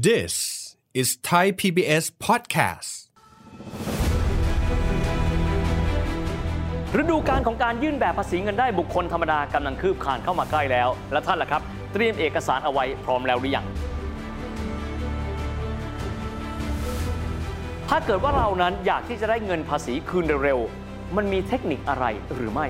This is Thai PBS podcast. ฤดูการของการยื่นแบบภาษีเงินได้บุคคลธรรมดากำลังคืบคานเข้ามาใกล้แล้ว และท่านล่ะครับ เตรียมเอกสารเอาไว้พร้อมแล้วหรือยังถ้าเกิดว่าเรานั้นอยากที่จะได้เงินภาษีคืนเร็วๆมันมีเทคนิคอะไรหรือไม่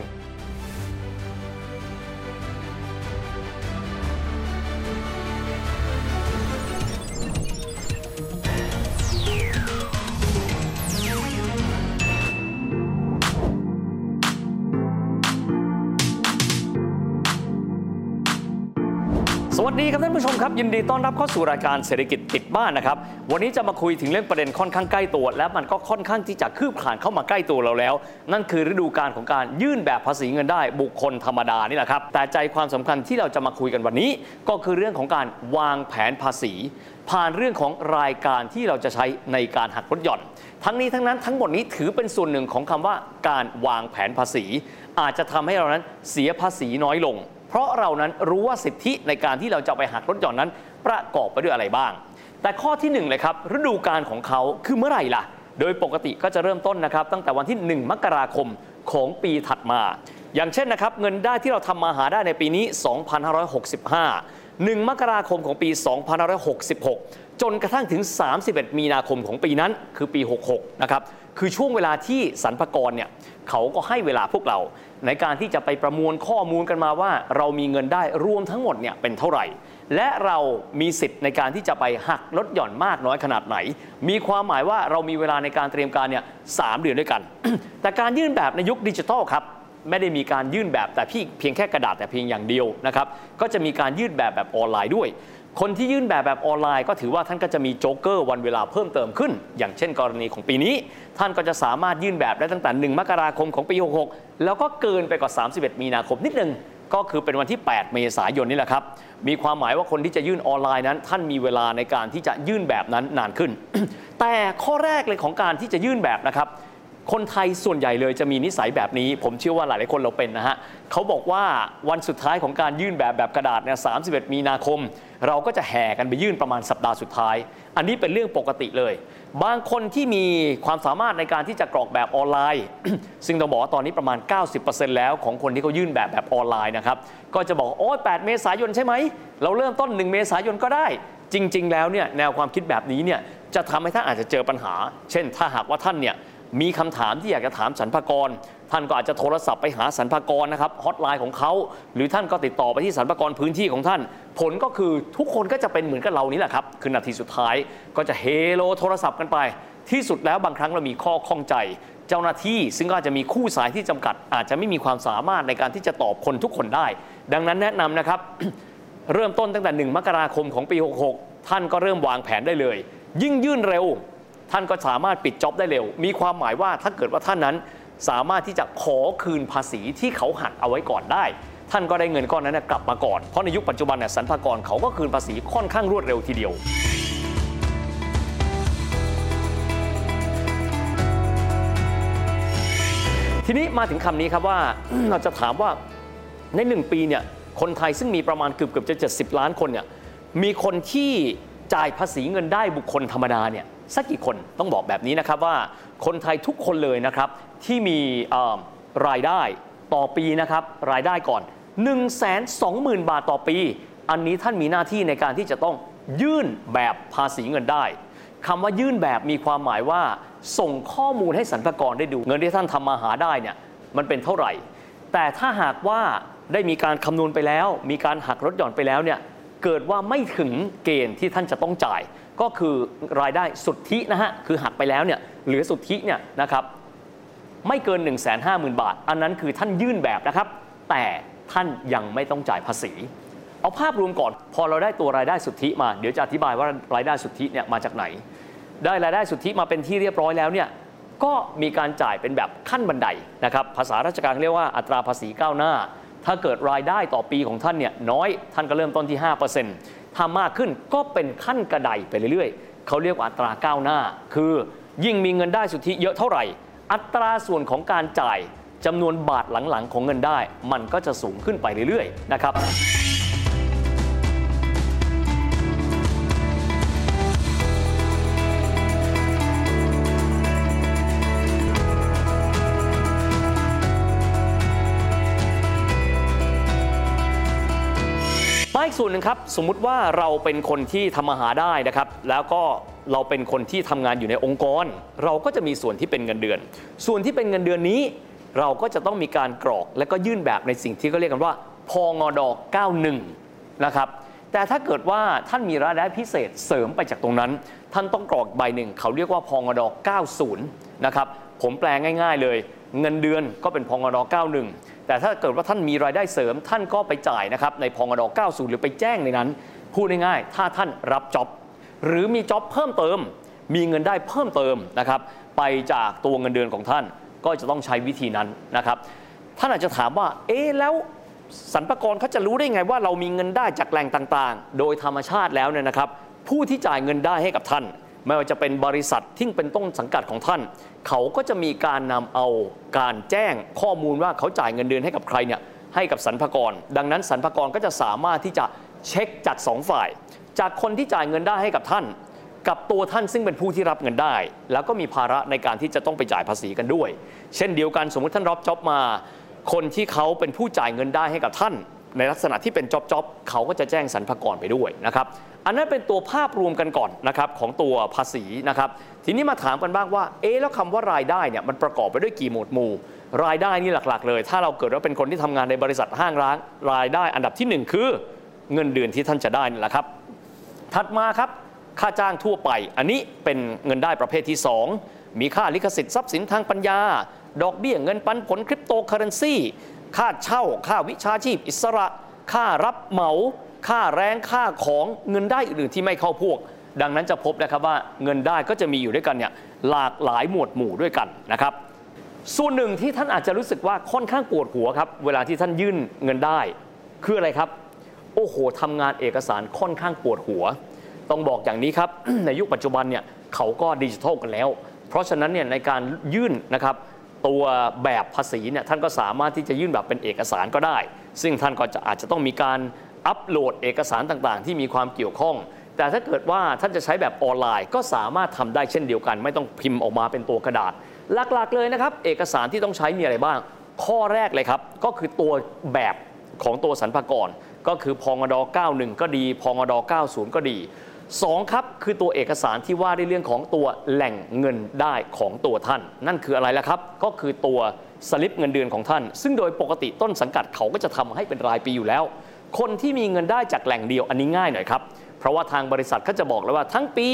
สวัสดีครับท่านผู้ชมครับ ยินดีต้อนรับเข้าสู่รายการเศรษฐกิจติดบ้านนะครับ วันนี้จะมาคุยถึงเรื่องประเด็นค่อนข้างใกล้ตัว และมันก็ค่อนข้างที่จะคืบคลานเข้ามาใกล้ตัวเราแล้ว นั่นคือฤดูการของการยื่นแบบภาษีเงินได้บุคคลธรรมดานี่แหละครับ แต่ใจความสำคัญที่เราจะมาคุยกันวันนี้ ก็คือเรื่องของการวางแผนภาษี ผ่านเรื่องของรายการที่เราจะใช้ในการหักลดหย่อน ทั้งนี้ทั้งนั้นทั้งหมดนี้ถือเป็นส่วนหนึ่งของคำว่าการวางแผนภาษี อาจจะทำให้เรานั้นเสียภาษีน้อยลง เพราะเรานั้นรู้ว่าสิทธิในการที่เราจะไปหักลดหย่อนนั้น ประกอบไปด้วยอะไรบ้าง แต่ข้อที่หนึ่งเลยครับฤดูการของเขาคือเมื่อไหร่ล่ะ โดยปกติก็จะเริ่มต้นนะครับ ตั้งแต่วันที่ 1 มกราคมของปีถัดมา อย่างเช่นนะครับเงินได้ที่เราทำมาหาได้ในปีนี้ 2565 1 มกราคมของปี 2566 จนกระทั่งถึง 31 มีนาคมของปีนั้นคือปี 66 นะครับ คือช่วงเวลาที่สรรพากรเนี่ยเขาก็ให้เวลาพวกเรา ในการที่จะไปประมวลข้อมูลกันมาว่า เรามีเงินได้รวมทั้งหมดเนี่ยเป็นเท่าไหร่ และเรามีสิทธิ์ในการที่จะไปหักลดหย่อนมากน้อยขนาดไหน มีความหมายว่าเรามีเวลาในการเตรียมการเนี่ยสามเดือนด้วยกัน แต่การยื่นแบบในยุคดิจิทัลครับไม่ได้มีการยื่นแบบแต่พี่เพียงแค่กระดาษแต่เพียงอย่างเดียวนะครับ ก็จะมีการยื่นแบบแบบออนไลน์ด้วย คนที่ยื่นแบบแบบออนไลน์ก็ถือว่าท่านก็จะมีโจ๊กเกอร์วันเวลาเพิ่มเติมขึ้น อย่างเช่น กรณีของปีนี้ ท่านก็จะสามารถยื่นแบบได้ตั้งแต่ 1 มกราคมของปี 66 แล้วก็เกินไปกว่า 31 มีนาคมนิดนึง ก็คือเป็นวันที่ 8 เมษายนนี่แหละครับ มีความหมายว่าคนที่จะยื่นออนไลน์นั้น ท่านมีเวลาในการที่จะยื่นแบบนั้นนานขึ้น แต่ข้อแรกเลยของการที่จะยื่นแบบนะครับ คนไทยส่วนใหญ่เลยจะมีนิสัยแบบนี้ ผมเชื่อว่าหลายๆคนเราเป็นนะฮะเขาบอกว่าวันสุดท้ายของการยื่นแบบแบบกระดาษเนี่ย31มีนาคม เราก็จะแห่กันไปยื่นประมาณสัปดาห์สุดท้าย อันนี้เป็นเรื่องปกติเลย บางคนที่มีความสามารถในการที่จะกรอกแบบออนไลน์ ซึ่งต้องบอกว่าตอนนี้ประมาณ 90%แล้วของคนที่เขายื่นแบบแบบออนไลน์นะครับก็จะบอกโอ้ย8เมษายนใช่ไหมเราเริ่มต้น 1 เมษายนก็ได้ จริง ๆ แล้วเนี่ยแนวความคิดแบบนี้เนี่ยจะทำให้ท่านอาจจะเจอปัญหา เช่น ถ้าหากว่าท่านเนี่ย มีคำถามที่อยากจะถามสรรพากร ท่านก็อาจจะโทรศัพท์ไปหาสรรพากรนะครับฮอตไลน์ของเขา หรือท่านก็ติดต่อไปที่สรรพากรพื้นที่ของท่าน ผลก็คือทุกคนก็จะเป็นเหมือนกับเรานี่แหละครับ คือนาทีสุดท้ายก็จะเฮโลโทรศัพท์กันไป ที่สุดแล้วบางครั้งเรามีข้อข้องใจ เจ้าหน้าที่ซึ่งก็อาจจะมีคู่สายที่จำกัด อาจจะไม่มีความสามารถในการที่จะตอบคนทุกคนได้ ดังนั้นแนะนำนะครับเริ่มต้นตั้งแต่ 1 มกราคมของปี 66 ท่านก็เริ่มวางแผนได้เลย ยิ่งยื่นเร็ว ท่านก็สามารถปิดจ็อบได้เร็ว มีความหมายว่าถ้าเกิดว่าท่านนั้นสามารถที่จะขอคืนภาษีที่เขาหักเอาไว้ก่อนได้ ท่านก็ได้เงินก้อนนั้นนกลับมาก่อน เพราะในยุคปัจจุบันเนี่ยสรรพากรเขาก็คืนภาษีค่อนข้างรวดเร็วทีเดียวทีนี้มาถึงคำนี้ครับว่าเราจะถามว่าในหนึ่งปีเนี่ยคนไทยซึ่งมีประมาณเกือบเกือบจะ 70 ล้านคนเนี่ยมีคนที่จ่ายภาษีเงินได้บุคคลธรรมดาเนี่ย สักกี่คนต้องบอกแบบนี้นะครับว่าคนไทยทุกคนเลยนะครับที่มีรายได้ต่อปีนะครับรายได้ก่อน 1 2 0 0 0 0 บาทต่อปี อันนี้ท่านมีหน้าที่ในการที่จะต้องยื่นแบบภาษีเงินได้คำว่ายื่นแบบมีความหมายว่า ส่งข้อมูลให้สรรพากรได้ดู เงินที่ท่านทำมาหาได้เนี่ยมันเป็นเท่าไหร่ แต่ถ้าหากว่าได้มีการคำนวณไปแล้ว มีการหักลดหย่อนไปแล้วเนี่ยเกิดว่าไม่ถึงเกณฑ์ที่ท่านจะต้องจ่าย ก็คือรายได้สุทธินะฮะคือหักไปแล้วเนี่ยเหลือสุทธิเนี่ยนะครับไม่เกิน 1 5 0 0 0 0 บาท อันนั้นคือท่านยื่นแบบนะครับ แต่ท่านยังไม่ต้องจ่ายภาษี เอาภาพรวมก่อน พอเราได้ตัวรายได้สุทธิมา เดี๋ยวจะอธิบายว่ารายได้สุทธิเนี่ยมาจากไหน ได้รายได้สุทธิมาเป็นที่เรียบร้อยแล้วเนี่ยก็มีการจ่ายเป็นแบบขั้นบันไดนะครับภาษาราชการเรียกว่าอัตราภาษีก้าวหน้า ถ้าเกิดรายได้ต่อปีของท่านเนี่ยน้อยท่านก็เริ่มต้นที่ 5% ถ้ามากขึ้นก็เป็นขั้นกระไดไปเรื่อยๆ เขาเรียกว่าอัตราก้าวหน้า คือยิ่งมีเงินได้สุทธิเยอะเท่าไหร่ อัตราส่วนของการจ่ายจำนวนบาทหลังๆ ของเงินได้ มันก็จะสูงขึ้นไปเรื่อยๆ นะครับ อีกส่วนหนึ่งครับสมมุติว่าเราเป็นคนที่ทำมาหาได้นะครับ แล้วก็เราเป็นคนที่ทำงานอยู่ในองค์กร เราก็จะมีส่วนที่เป็นเงินเดือน ส่วนที่เป็นเงินเดือนนี้ เราก็จะต้องมีการกรอกและก็ยื่นแบบในสิ่งที่เขาเรียกกันว่าพงด91นะครับแต่ถ้าเกิดว่าท่านมีรายได้พิเศษเสริมไปจากตรงนั้น ท่านต้องกรอกใบหนึ่ง เขาเรียกว่าพงด90นะครับผมแปลง่าย ๆเลย เงินเดือนก็เป็นพงด91 แต่ถ้าเกิดว่าท่านมีรายได้เสริม ท่านก็ไปจ่ายนะครับในพองด90 หรือไปแจ้งในนั้น พูดง่ายๆ ถ้าท่านรับจ็อบหรือมีจ็อบเพิ่มเติม มีเงินได้เพิ่มเติมนะครับไปจากตัวเงินเดือนของท่าน ก็จะต้องใช้วิธีนั้นนะครับท่านอาจจะถามว่า เอ๊แล้วสรรพากรเขาจะรู้ได้ไงว่าเรามีเงินได้จากแหล่งต่างๆ โดยธรรมชาติแล้วเนี่ยนะครับ ผู้ที่จ่ายเงินได้ให้กับท่าน ไม่ว่าจะเป็นบริษัทที่เป็นต้นสังกัดของท่าน เขาก็จะมีการนำเอาการแจ้งข้อมูลว่าเขาจ่ายเงินเดือนให้กับใครเนี่ยให้กับสรรพากร ดังนั้นสรรพากรก็จะสามารถที่จะเช็คจากสองฝ่าย จากคนที่จ่ายเงินได้ให้กับท่าน กับตัวท่านซึ่งเป็นผู้ที่รับเงินได้ แล้วก็มีภาระในการที่จะต้องไปจ่ายภาษีกันด้วย เช่นเดียวกันสมมุติท่านรับจ็อบมา คนที่เขาเป็นผู้จ่ายเงินได้ให้กับท่าน ในลักษณะที่เป็นจ็อบจ็อบเขาก็จะแจ้งสรรพากรไปด้วยนะครับ อันนั้นเป็นตัวภาพรวมกันก่อนนะครับของตัวภาษีนะครับ ทีนี้มาถามกันบ้างว่า เอ๊แล้วคำว่ารายได้เนี่ยมันประกอบไปด้วยกี่หมวดหมู่ รายได้นี่หลักๆ เลย ถ้าเราเกิดว่าเป็นคนที่ทำงานในบริษัทห้างร้านรายได้อันดับที่หนึ่งคือ เงินเดือนที่ท่านจะได้นี่แหละครับ ถัดมาครับค่าจ้างทั่วไป อันนี้เป็นเงินได้ประเภทที่ 2 มีค่าลิขสิทธิ์ทรัพย์สินทางปัญญา ดอกเบี้ยเงินปันผลคริปโตเคอเรนซีค่าเช่า ค่าวิชาชีพ อิสระ ค่ารับเหมา ค่าแรงค่าของเงินได้อื่นที่ไม่เข้าพวก ดังนั้นจะพบนะครับว่าเงินได้ก็จะมีอยู่ด้วยกันเนี่ยหลากหลายหมวดหมู่ด้วยกันนะครับส่วนหนึ่งที่ท่านอาจจะรู้สึกว่าค่อนข้างปวดหัวครับ เวลาที่ท่านยื่นเงินได้ คืออะไรครับ โอ้โหทำงานเอกสารค่อนข้างปวดหัว ต้องบอกอย่างนี้ครับ ในยุคปัจจุบันเนี่ยเขาก็ดิจิทัลกันแล้ว เพราะฉะนั้นเนี่ยในการยื่นนะครับตัวแบบภาษีเนี่ยท่านก็สามารถที่จะยื่นแบบเป็นเอกสารก็ได้ ซึ่งท่านก็จะอาจจะต้องมีการ อัปโหลดเอกสารต่างๆ ที่มีความเกี่ยวข้อง แต่ถ้าเกิดว่าท่านจะใช้แบบออนไลน์ ก็สามารถทำได้เช่นเดียวกัน ไม่ต้องพิมพ์ออกมาเป็นตัวกระดาษ หลักๆเลยนะครับ เอกสารที่ต้องใช้มีอะไรบ้าง ข้อแรกเลยครับ ก็คือตัวแบบของตัวสรรพากรก็คือพงด91 ก็ดีพงด90 ก็ดี 2 ครับคือตัวเอกสารที่ว่าในเรื่องของตัวแหล่งเงินได้ของตัวท่าน นั่นคืออะไรล่ะครับ ก็คือตัวสลิปเงินเดือนของท่าน ซึ่งโดยปกติต้นสังกัดเขาก็จะทำให้เป็นรายปีอยู่แล้ว คนที่มีเงินได้จากแหล่งเดียวอันนี้ง่ายหน่อยครับ เพราะว่าทางบริษัทเขาจะบอกเลยว่าทั้งปี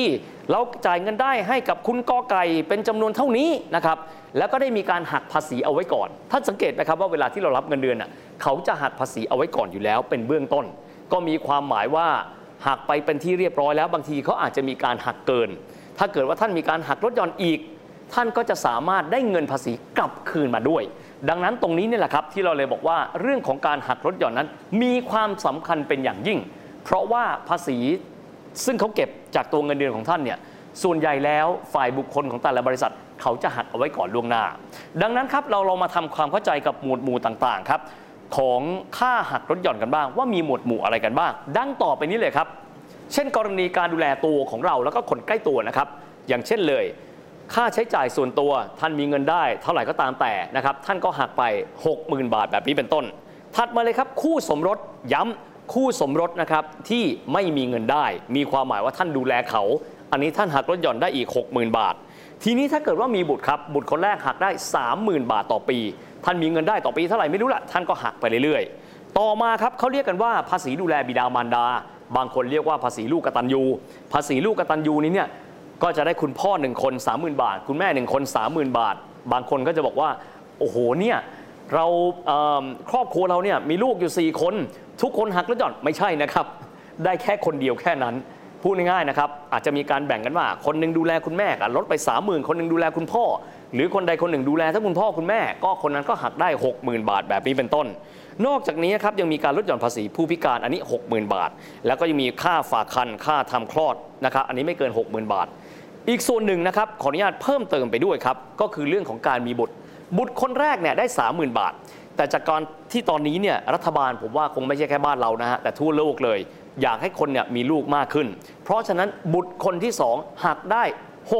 เราจ่ายเงินได้ให้กับคุณกอไก่เป็นจำนวนเท่านี้นะครับแล้วก็ได้มีการหักภาษีเอาไว้ก่อนท่านสังเกตไหมครับว่าเวลาที่เรารับเงินเดือนน่ะเขาจะหักภาษีเอาไว้ก่อนอยู่แล้วเป็นเบื้องต้น ก็มีความหมายว่าหักไปเป็นที่เรียบร้อยแล้วบางทีเขาอาจจะมีการหักเกิน ถ้าเกิดว่าท่านมีการหักลดหย่อนอีก ท่านก็จะสามารถได้เงินภาษีกลับคืนมาด้วย ดังนั้นตรงนี้นี่แหละครับที่เราเลยบอกว่าเรื่องของการหักลดหย่อนนั้น มีความสำคัญเป็นอย่างยิ่ง เพราะว่าภาษีซึ่งเขาเก็บจากตัวเงินเดือนของท่านเนี่ยส่วนใหญ่แล้วฝ่ายบุคคลของแต่ละบริษัท เขาจะหักเอาไว้ก่อนล่วงหน้า ดังนั้นครับเราเรามาทำความเข้าใจกับหมวดหมู่ต่างๆครับของค่าหักลดหย่อนกันบ้าง ว่ามีหมวดหมู่อะไรกันบ้าง ดังต่อไปนี้เลยครับ เช่น กรณีการดูแลตัวของเราแล้วก็คนใกล้ตัวนะครับ อย่างเช่นเลย ค่าใช้จ่ายส่วนตัวท่านมีเงินได้ เท่าไหร่ก็ตามแต่นะครับท่านก็หักไป 60,000 บาทแบบนี้เป็นต้น ถัดมาเลยครับคู่สมรสย้ำคู่สมรสนะครับที่ไม่มีเงินได้ มีความหมายว่าท่านดูแลเขา อันนี้ท่านหักลดหย่อนได้อีก 60,000 บาท ทีนี้ถ้าเกิดว่ามีบุตรครับบุตรคนแรกหักได้ 30,000 บาทต่อปี ท่านมีเงินได้ต่อปีเท่าไหร่ไม่รู้ละท่านก็หักไปเรื่อยๆ ต่อมาครับเขาเรียกกันว่าภาษีดูแลบิดามารดา บางคนเรียกว่าภาษีลูกกตัญญูภาษีลูกกตัญญูนี้เนี่ย ก็จะได้คุณพ่อหนึ่งคน 30,000 บาท คุณแม่หนึ่งคน 30,000 บาท บางคนก็จะบอกว่า โอ้โหเนี่ยเราเครอบครัวเราเนี่ยมีลูกอยู่ 4 คน ทุกคนหักแลดหย่อนไม่ใช่นะครับ ได้แค่คนเดียวแค่นั้น พูดง่ายๆนะครับ อาจจะมีการแบ่งกันว่า คนหนึงดูแลคุณแม่กันลดไป 30,000 คนหนึงดูแลคุณพ่อ หรือคนใดคนหนึ่งดูแลทั้งคุณพ่อคุณแม่ ก็คนนั้นก็หักได้ 60,000 บาทแบบนี้เป็นต้น นอกจากนี้ครับยังมีการลดหย่อนภาษีผู้พิการอันนี้ 60,000 บาท แล้วก็ยังมีค่าฝากคันค่าทำคลอดนะครับอันนี้ไม่เกิน 60,000 บาท อีกส่วนหนึ่งนะครับขออนุญาตเพิ่มเติมไปด้วยครับ ก็คือเรื่องของการมีบุตร บุตรคนแรกเนี่ยได้ 30,000 บาท แต่จากการที่ตอนนี้เนี่ยรัฐบาลผมว่าคงไม่ใช่แค่บ้านเรานะฮะแต่ทั่วโลกเลย อยากให้คนเนี่ยมีลูกมากขึ้น เพราะฉะนั้นบุตรคนที่ 2หักได้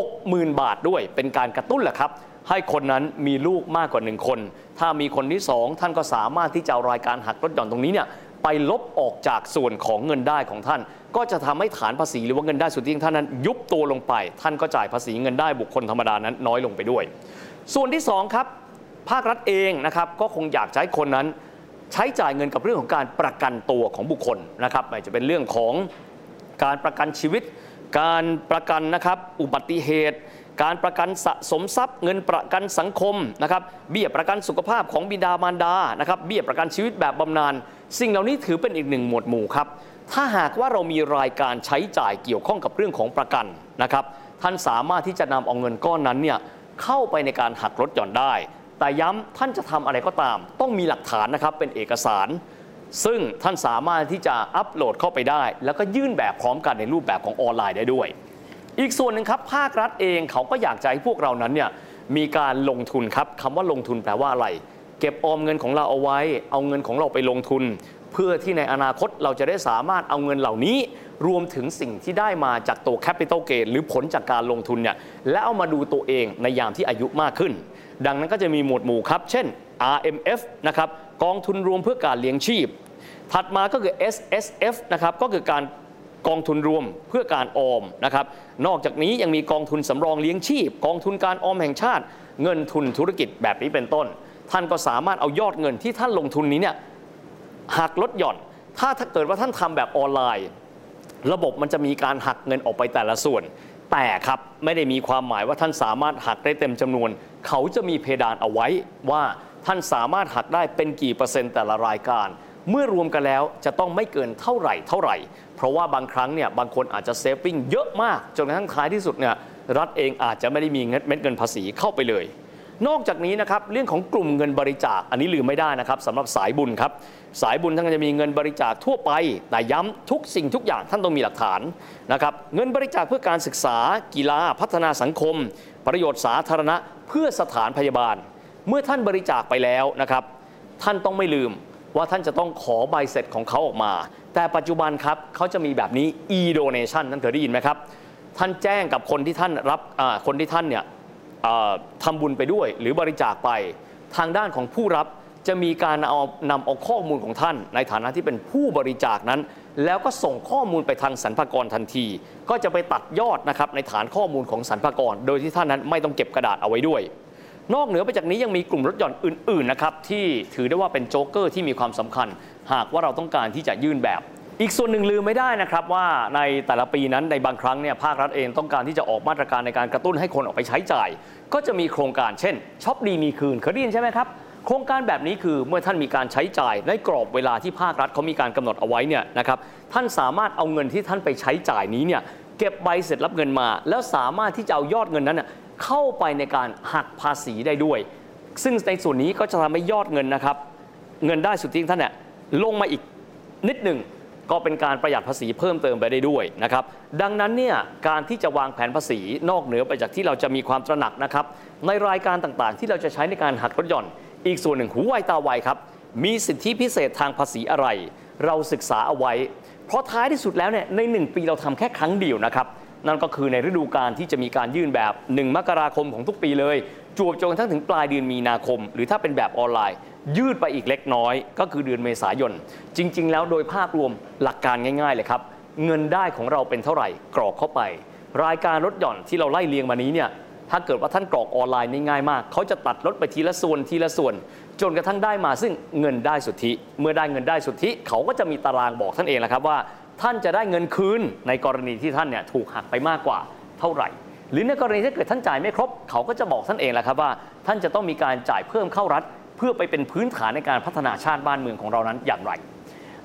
60,000 บาทด้วย เป็นการกระตุ้นแหละครับให้คนนั้นมีลูกมากกว่า 1 คน ถ้ามีคนที่ 2 ท่านก็สามารถที่จะารายการหักลดหย่อนตรงนี้เนี่ย ไปลบออกจากส่วนของเงินได้ของท่าน ก็จะทำให้ฐานภาษีหรือว่าเงินได้สุทธิของท่านนั้น ยุบตัวลงไป ท่านก็จ่ายภาษีเงินได้บุคคลธรรมดานั้นน้อยลงไปด้วย ส่วนที่สองครับ ภาครัฐเองนะครับก็คงอยากใช้คนนั้น ใช้จ่ายเงินกับเรื่องของการประกันตัวของบุคคลนะครับไม่จะเป็นเรื่องของการประกันชีวิต การประกันนะครับอุบัติเหตุ การประกันสะสมทรัพย์ เงินประกันสังคมนะครับเบี้ยประกันสุขภาพของบิดามารดานะครับเบี้ยประกันชีวิตแบบบำนาญสิ่งเหล่านี้ถือเป็นอีกหนึ่งหมวดหมู่ครับถ้าหากว่าเรามีรายการใช้จ่ายเกี่ยวข้องกับเรื่องของประกันนะครับท่านสามารถที่จะนำเอาเงินก้อนนั้นเนี่ยเข้าไปในการหักลดหย่อนได้ แต่ย้ำท่านจะทำอะไรก็ตาม ต้องมีหลักฐานนะครับเป็นเอกสาร ซึ่งท่านสามารถที่จะอัปโหลดเข้าไปได้ แล้วก็ยื่นแบบพร้อมกันในรูปแบบของออนไลน์ได้ด้วย อีกส่วนหนึ่งครับภาครัฐเองเขาก็อยากจะให้พวกเรานั้นเนี่ยมีการลงทุนครับคำว่าลงทุนแปลว่าอะไร เก็บออมเงินของเราเอาไว้ เอาเงินของเราไปลงทุน เพื่อที่ในอนาคตเราจะได้สามารถเอาเงินเหล่านี้ รวมถึงสิ่งที่ได้มาจากตัว Capital Gain หรือผลจากการลงทุนเนี่ยและเอามาดูตัวเองในยามที่อายุมากขึ้น ดังนั้นก็จะมีหมวดหมู่ครับ เช่น RMF นะครับกองทุนรวมเพื่อการเลี้ยงชีพ ถัดมาก็คือ S S F นะครับก็คือการ กองทุนรวมเพื่อการออมนะครับ นอกจากนี้ยังมีกองทุนสำรองเลี้ยงชีพ กองทุนการออมแห่งชาติ เงินทุนธุรกิจแบบนี้เป็นต้น ท่านก็สามารถเอายอดเงินที่ท่านลงทุนนี้เนี่ยหักลดหย่อน ถ้าถ้าเกิดว่าท่านทำแบบออนไลน์ ระบบมันจะมีการหักเงินออกไปแต่ละส่วน แต่ครับไม่ได้มีความหมายว่าท่านสามารถหักได้เต็มจำนวน เขาจะมีเพดานเอาไว้ว่าท่านสามารถหักได้เป็นกี่เปอร์เซ็นต์แต่ละรายการ เมื่อรวมกันแล้วจะต้องไม่เกินเท่าไหร่เท่าไหร่ เพราะว่าบางครั้งเนี่ยบางคนอาจจะเซฟวิ่งเยอะมาก จนกระทั่งท้ายที่สุดเนี่ยรัฐเองอาจจะไม่ได้มีเม็ดเงินภาษีเข้าไปเลย นอกจากนี้นะครับเรื่องของกลุ่มเงินบริจาคอันนี้ลืมไม่ได้นะครับสำหรับสายบุญครับสายบุญท่านก็จะมีเงินบริจาคทั่วไป แต่ย้ำทุกสิ่งทุกอย่างท่านต้องมีหลักฐานนะครับเงินบริจาคเพื่อการศึกษา กีฬาพัฒนาสังคม ประโยชน์สาธารณะ เพื่อสถานพยาบาล เมื่อท่านบริจาคไปแล้วนะครับท่านต้องไม่ลืม ว่าท่านจะต้องขอใบเสร็จของเขาออกมา แต่ปัจจุบันครับเขาจะมีแบบนี้ e-donation นั่นเคยได้ยินไหมครับ ท่านแจ้งกับคนที่ท่านรับคนที่ท่านเนี่ยทำบุญไปด้วย หรือบริจาคไป ทางด้านของผู้รับจะมีการเอานำเอาข้อมูลของท่าน ในฐานะที่เป็นผู้บริจาคนั้น แล้วก็ส่งข้อมูลไปทางสรรพากรทันที ก็จะไปตัดยอดนะครับในฐานข้อมูลของสรรพากร โดยที่ท่านนั้นไม่ต้องเก็บกระดาษเอาไว้ด้วย นอกเหนือไปจากนี้ยังมีกลุ่มรถยนต์อื่นๆนะครับที่ถือได้ว่าเป็นโจ๊กเกอร์ที่มีความสำคัญ หากว่าเราต้องการที่จะยื่นแบบ อีกส่วนหนึ่งลืมไม่ได้นะครับว่าในแต่ละปีนั้นในบางครั้งเนี่ยภาครัฐเองต้องการที่จะออกมาตรการในการกระตุ้นให้คนออกไปใช้จ่าย ก็จะมีโครงการเช่นช็อปดีมีคืนเคยได้ยินใช่ไหมครับโครงการแบบนี้คือเมื่อท่านมีการใช้จ่ายในกรอบเวลาที่ภาครัฐเขามีการกำหนดเอาไว้เนี่ยนะครับท่านสามารถเอาเงินที่ท่านไปใช้จ่ายนี้เนี่ยเก็บใบเสร็จรับเงินมา แล้วสามารถที่จะเอายอดเงินนั้น เข้าไปในการหักภาษีได้ด้วย ซึ่งในส่วนนี้ก็จะทำให้ยอดเงินนะครับ เงินได้สุทธิของท่านเนี่ยลงมาอีกนิดหนึ่งก็เป็นการประหยัดภาษีเพิ่มเติมไปได้ด้วยนะครับ ดังนั้นเนี่ยการที่จะวางแผนภาษีนอกเหนือไปจากที่เราจะมีความตระหนักนะครับ ในรายการต่างๆ ที่เราจะใช้ในการหักลดหย่อน อีกส่วนหนึ่งหูไวตาไวครับ มีสิทธิพิเศษทางภาษีอะไร เราศึกษาเอาไว้ เพราะท้ายที่สุดแล้วเนี่ยใน 1 ปีเราทำแค่ครั้งเดียวนะครับ นั่นก็คือในฤดูกาลที่จะมีการยื่นแบบ 1 มกราคมของทุกปีเลย จวบจนกระทั่งถึงปลายเดือนมีนาคม หรือถ้าเป็นแบบออนไลน์ ยืดไปอีกเล็กน้อย ก็คือเดือนเมษายน จริง ๆ แล้วโดยภาพรวมหลักการง่ายๆเลยครับ เงินได้ของเราเป็นเท่าไหร่กรอกเข้าไป รายการลดหย่อนที่เราไล่เรียงมานี้เนี่ยถ้าเกิดว่าท่านกรอกออนไลน์ง่ายมาก เขาจะตัดลดไปทีละส่วนทีละส่วน จนกระทั่งได้มาซึ่งเงินได้สุทธิ เมื่อได้เงินได้สุทธิ เขาก็จะมีตารางบอกท่านเองแหละครับว่า ท่านจะได้เงินคืนในกรณีที่ท่านเนี่ยถูกหักไปมากกว่าเท่าไหร่ หรือในกรณีถ้าเกิดท่านจ่ายไม่ครบ เขาก็จะบอกท่านเองแหละครับว่า ท่านจะต้องมีการจ่ายเพิ่มเข้ารัฐ เพื่อไปเป็นพื้นฐานในการพัฒนาชาติบ้านเมืองของเรานั้นอย่างไร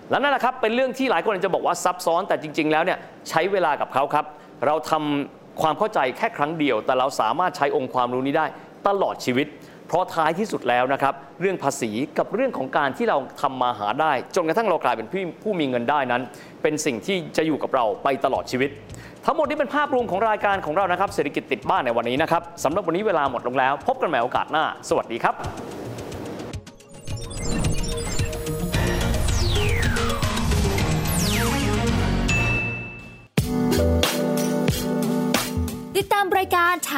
และนั่นแหละครับเป็นเรื่องที่หลายคนจจะบอกว่าซับซ้อนแต่จริง ๆ แล้วเนี่ยใช้เวลากับเขาครับ เราทำความเข้าใจแค่ครั้งเดียว แต่เราสามารถใช้องค์ความรู้นี้ได้ตลอดชีวิต เพราะท้ายที่สุดแล้วนะครับเรื่องภาษีกับเรื่องของการที่เราทำมาหาได้ จนกระทั่งเรากลายเป็นผู้ผู้มีเงินได้นั้น เป็นสิ่งที่จะอยู่กับเราไปตลอดชีวิต ทั้งหมดนี้เป็นภาพรวมของรายการของเรานะครับเศรษฐกิจติดบ้านในวันนี้นะครับสำหรับวันนี้เวลาหมดลงแล้ว พบกันใหม่โอกาสหน้า สวัสดีครับ